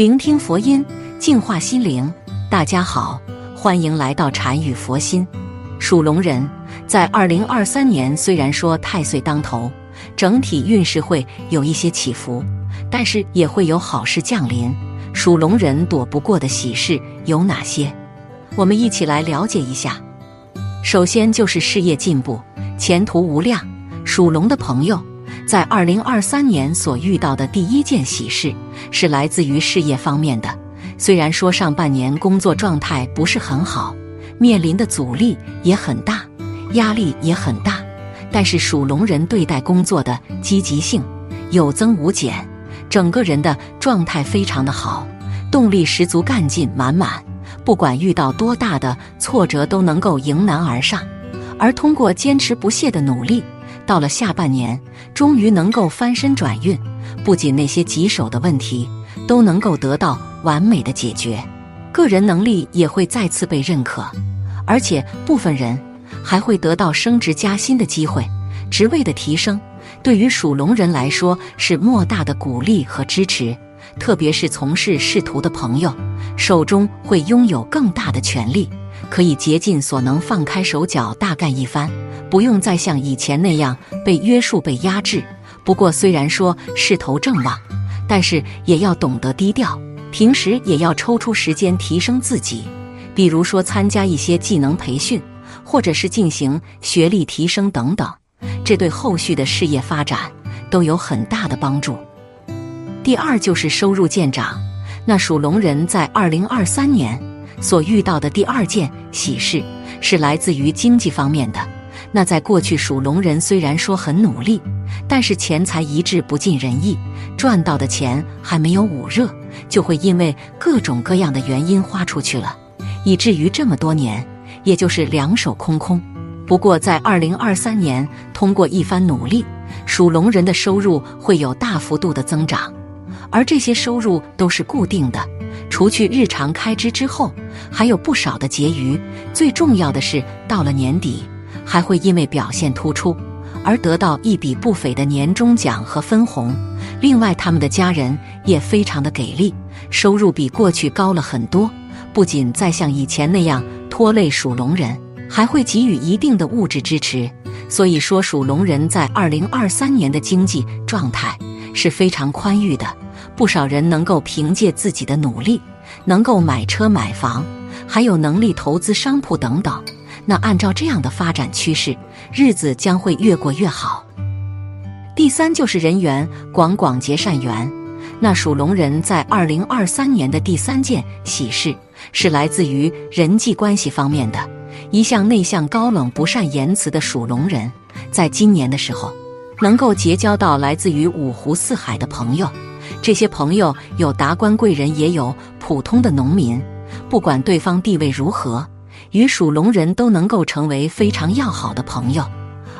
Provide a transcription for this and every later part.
聆听佛音，净化心灵。大家好，欢迎来到禅语佛心。属龙人在二零二三年，虽然说太岁当头，整体运势会有一些起伏，但是也会有好事降临。属龙人躲不过的喜事有哪些？我们一起来了解一下。首先就是事业进步，前途无量。属龙的朋友。在二零二三年所遇到的第一件喜事，是来自于事业方面的。虽然说上半年工作状态不是很好，面临的阻力也很大，压力也很大，但是属龙人对待工作的积极性有增无减，整个人的状态非常的好，动力十足，干劲满满。不管遇到多大的挫折，都能够迎难而上，而通过坚持不懈的努力。到了下半年，终于能够翻身转运，不仅那些棘手的问题都能够得到完美的解决，个人能力也会再次被认可，而且部分人还会得到升职加薪的机会，职位的提升对于属龙人来说是莫大的鼓励和支持，特别是从事仕途的朋友，手中会拥有更大的权力，可以竭尽所能放开手脚大干一番。不用再像以前那样被约束、被压制。不过，虽然说势头正旺，但是也要懂得低调，平时也要抽出时间提升自己。比如说，参加一些技能培训，或者是进行学历提升等等，这对后续的事业发展都有很大的帮助。第二就是收入见长。那属龙人在二零二三年所遇到的第二件喜事，是来自于经济方面的。那在过去，属龙人虽然说很努力，但是钱财一直不尽人意，赚到的钱还没有捂热，就会因为各种各样的原因花出去了，以至于这么多年，也就是两手空空。不过在二零二三年，通过一番努力，属龙人的收入会有大幅度的增长，而这些收入都是固定的，除去日常开支之后，还有不少的结余。最重要的是，到了年底。还会因为表现突出而得到一笔不菲的年终奖和分红。另外，他们的家人也非常的给力，收入比过去高了很多。不仅再像以前那样拖累属龙人，还会给予一定的物质支持。所以说，属龙人在二零二三年的经济状态是非常宽裕的。不少人能够凭借自己的努力，能够买车买房，还有能力投资商铺等等。那按照这样的发展趋势，日子将会越过越好。第三就是人缘广广结善缘。那属龙人在二零二三年的第三件喜事，是来自于人际关系方面的。一向内向、高冷、不善言辞的属龙人，在今年的时候，能够结交到来自于五湖四海的朋友。这些朋友有达官贵人，也有普通的农民，不管对方地位如何。与属龙人都能够成为非常要好的朋友，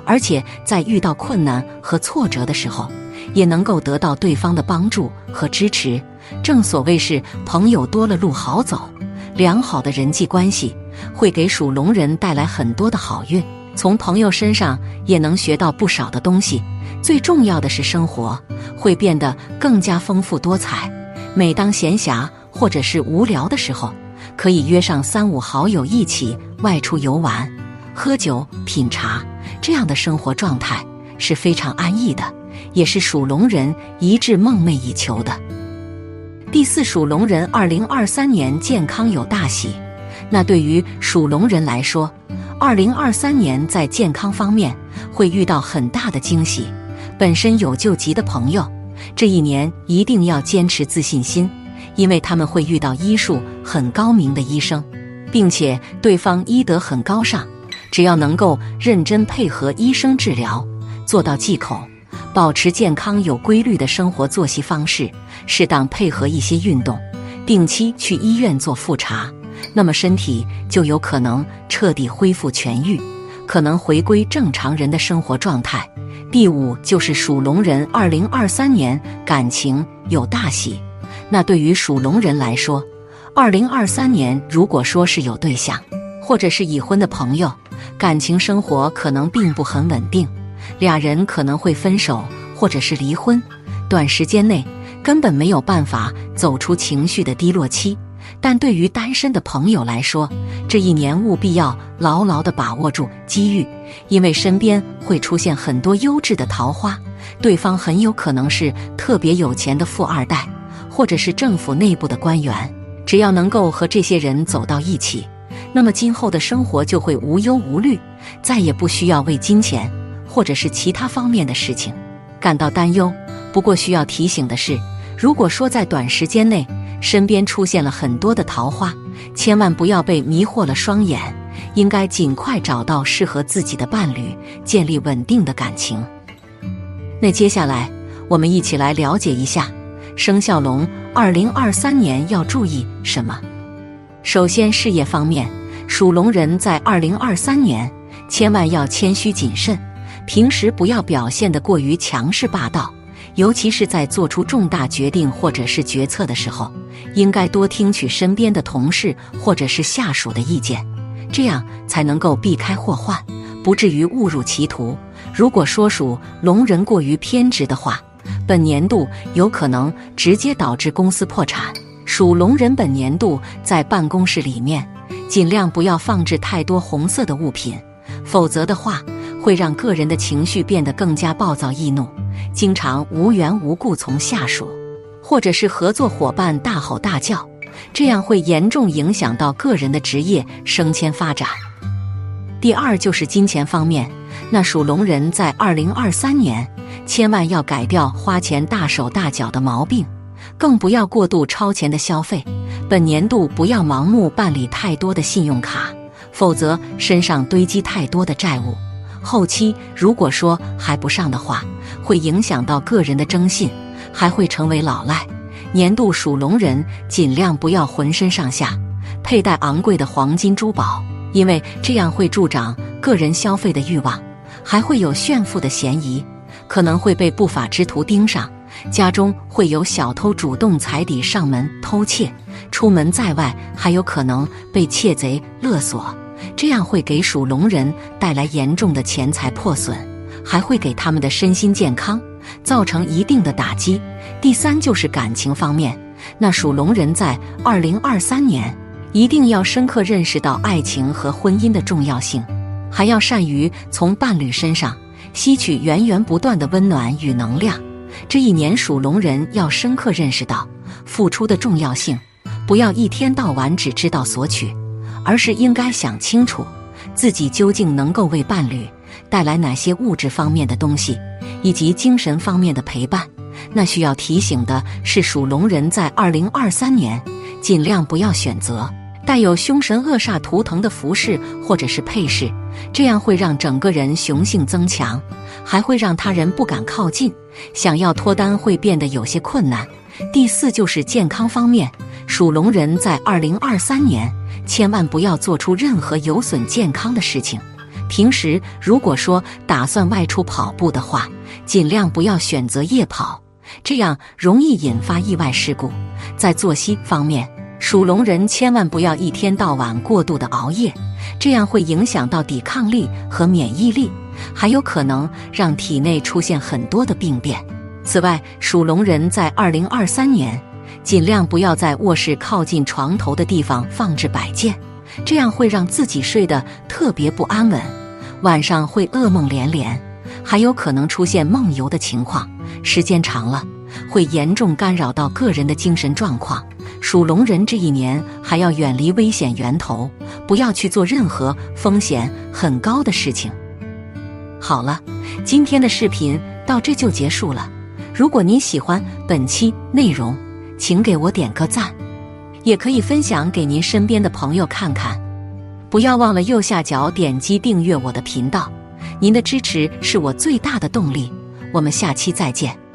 而且在遇到困难和挫折的时候，也能够得到对方的帮助和支持。正所谓是朋友多了路好走，良好的人际关系会给属龙人带来很多的好运。从朋友身上也能学到不少的东西。最重要的是，生活会变得更加丰富多彩。每当闲暇或者是无聊的时候，可以约上三五好友一起外出游玩、喝酒、品茶，这样的生活状态是非常安逸的，也是属龙人一致梦寐以求的。第四，属龙人二零二三年健康有大喜。那对于属龙人来说，二零二三年在健康方面会遇到很大的惊喜。本身有救急的朋友，这一年一定要坚持自信心。因为他们会遇到医术很高明的医生，并且对方医德很高尚，只要能够认真配合医生治疗，做到忌口，保持健康有规律的生活作息方式，适当配合一些运动，定期去医院做复查，那么身体就有可能彻底恢复痊愈，可能回归正常人的生活状态。第五就是属龙人，二零二三年感情有大喜。那对于属龙人来说，二零二三年如果说是有对象，或者是已婚的朋友，感情生活可能并不很稳定，俩人可能会分手或者是离婚。短时间内根本没有办法走出情绪的低落期。但对于单身的朋友来说，这一年务必要牢牢地把握住机遇，因为身边会出现很多优质的桃花，对方很有可能是特别有钱的富二代，或者是政府内部的官员。只要能够和这些人走到一起，那么今后的生活就会无忧无虑，再也不需要为金钱或者是其他方面的事情感到担忧。不过需要提醒的是，如果说在短时间内，身边出现了很多的桃花，千万不要被迷惑了双眼，应该尽快找到适合自己的伴侣，建立稳定的感情。那接下来，我们一起来了解一下生肖龙二零二三年要注意什么。首先，事业方面，属龙人在二零二三年千万要谦虚谨慎，平时不要表现得过于强势霸道。尤其是在做出重大决定或者是决策的时候，应该多听取身边的同事或者是下属的意见，这样才能够避开祸患，不至于误入歧途。如果说属龙人过于偏执的话，本年度有可能直接导致公司破产。属龙人本年度在办公室里面尽量不要放置太多红色的物品，否则的话会让个人的情绪变得更加暴躁易怒。经常无缘无故从下属或者是合作伙伴大吼大叫，这样会严重影响到个人的职业升迁发展。第二就是金钱方面，那属龙人在二零二三年千万要改掉花钱大手大脚的毛病，更不要过度超前的消费。本年度不要盲目办理太多的信用卡，否则身上堆积太多的债务。后期如果说还不上的话，会影响到个人的征信，还会成为老赖。年度属龙人尽量不要浑身上下佩戴昂贵的黄金珠宝，因为这样会助长个人消费的欲望，还会有炫富的嫌疑，可能会被不法之徒盯上。家中会有小偷主动踩底上门偷窃，出门在外还有可能被窃贼勒索。这样会给属龙人带来严重的钱财破损，还会给他们的身心健康造成一定的打击。第三就是感情方面，那属龙人在二零二三年一定要深刻认识到爱情和婚姻的重要性，还要善于从伴侣身上吸取源源不断的温暖与能量。这一年属龙人要深刻认识到付出的重要性，不要一天到晚只知道索取。而是应该想清楚，自己究竟能够为伴侣带来哪些物质方面的东西，以及精神方面的陪伴。那需要提醒的是，属龙人在二零二三年尽量不要选择带有凶神恶煞图腾的服饰或者是配饰，这样会让整个人雄性增强，还会让他人不敢靠近，想要脱单会变得有些困难。第四就是健康方面，属龙人在二零二三年。千万不要做出任何有损健康的事情。平时如果说打算外出跑步的话，尽量不要选择夜跑，这样容易引发意外事故。在作息方面，属龙人千万不要一天到晚过度的熬夜，这样会影响到抵抗力和免疫力，还有可能让体内出现很多的病变。此外，属龙人在二零二三年。尽量不要在卧室靠近床头的地方放置摆件，这样会让自己睡得特别不安稳，晚上会噩梦连连，还有可能出现梦游的情况。时间长了，会严重干扰到个人的精神状况。属龙人这一年还要远离危险源头，不要去做任何风险很高的事情。好了，今天的视频到这就结束了。如果您喜欢本期内容，请给我点个赞，也可以分享给您身边的朋友看看。不要忘了右下角点击订阅我的频道，您的支持是我最大的动力。我们下期再见。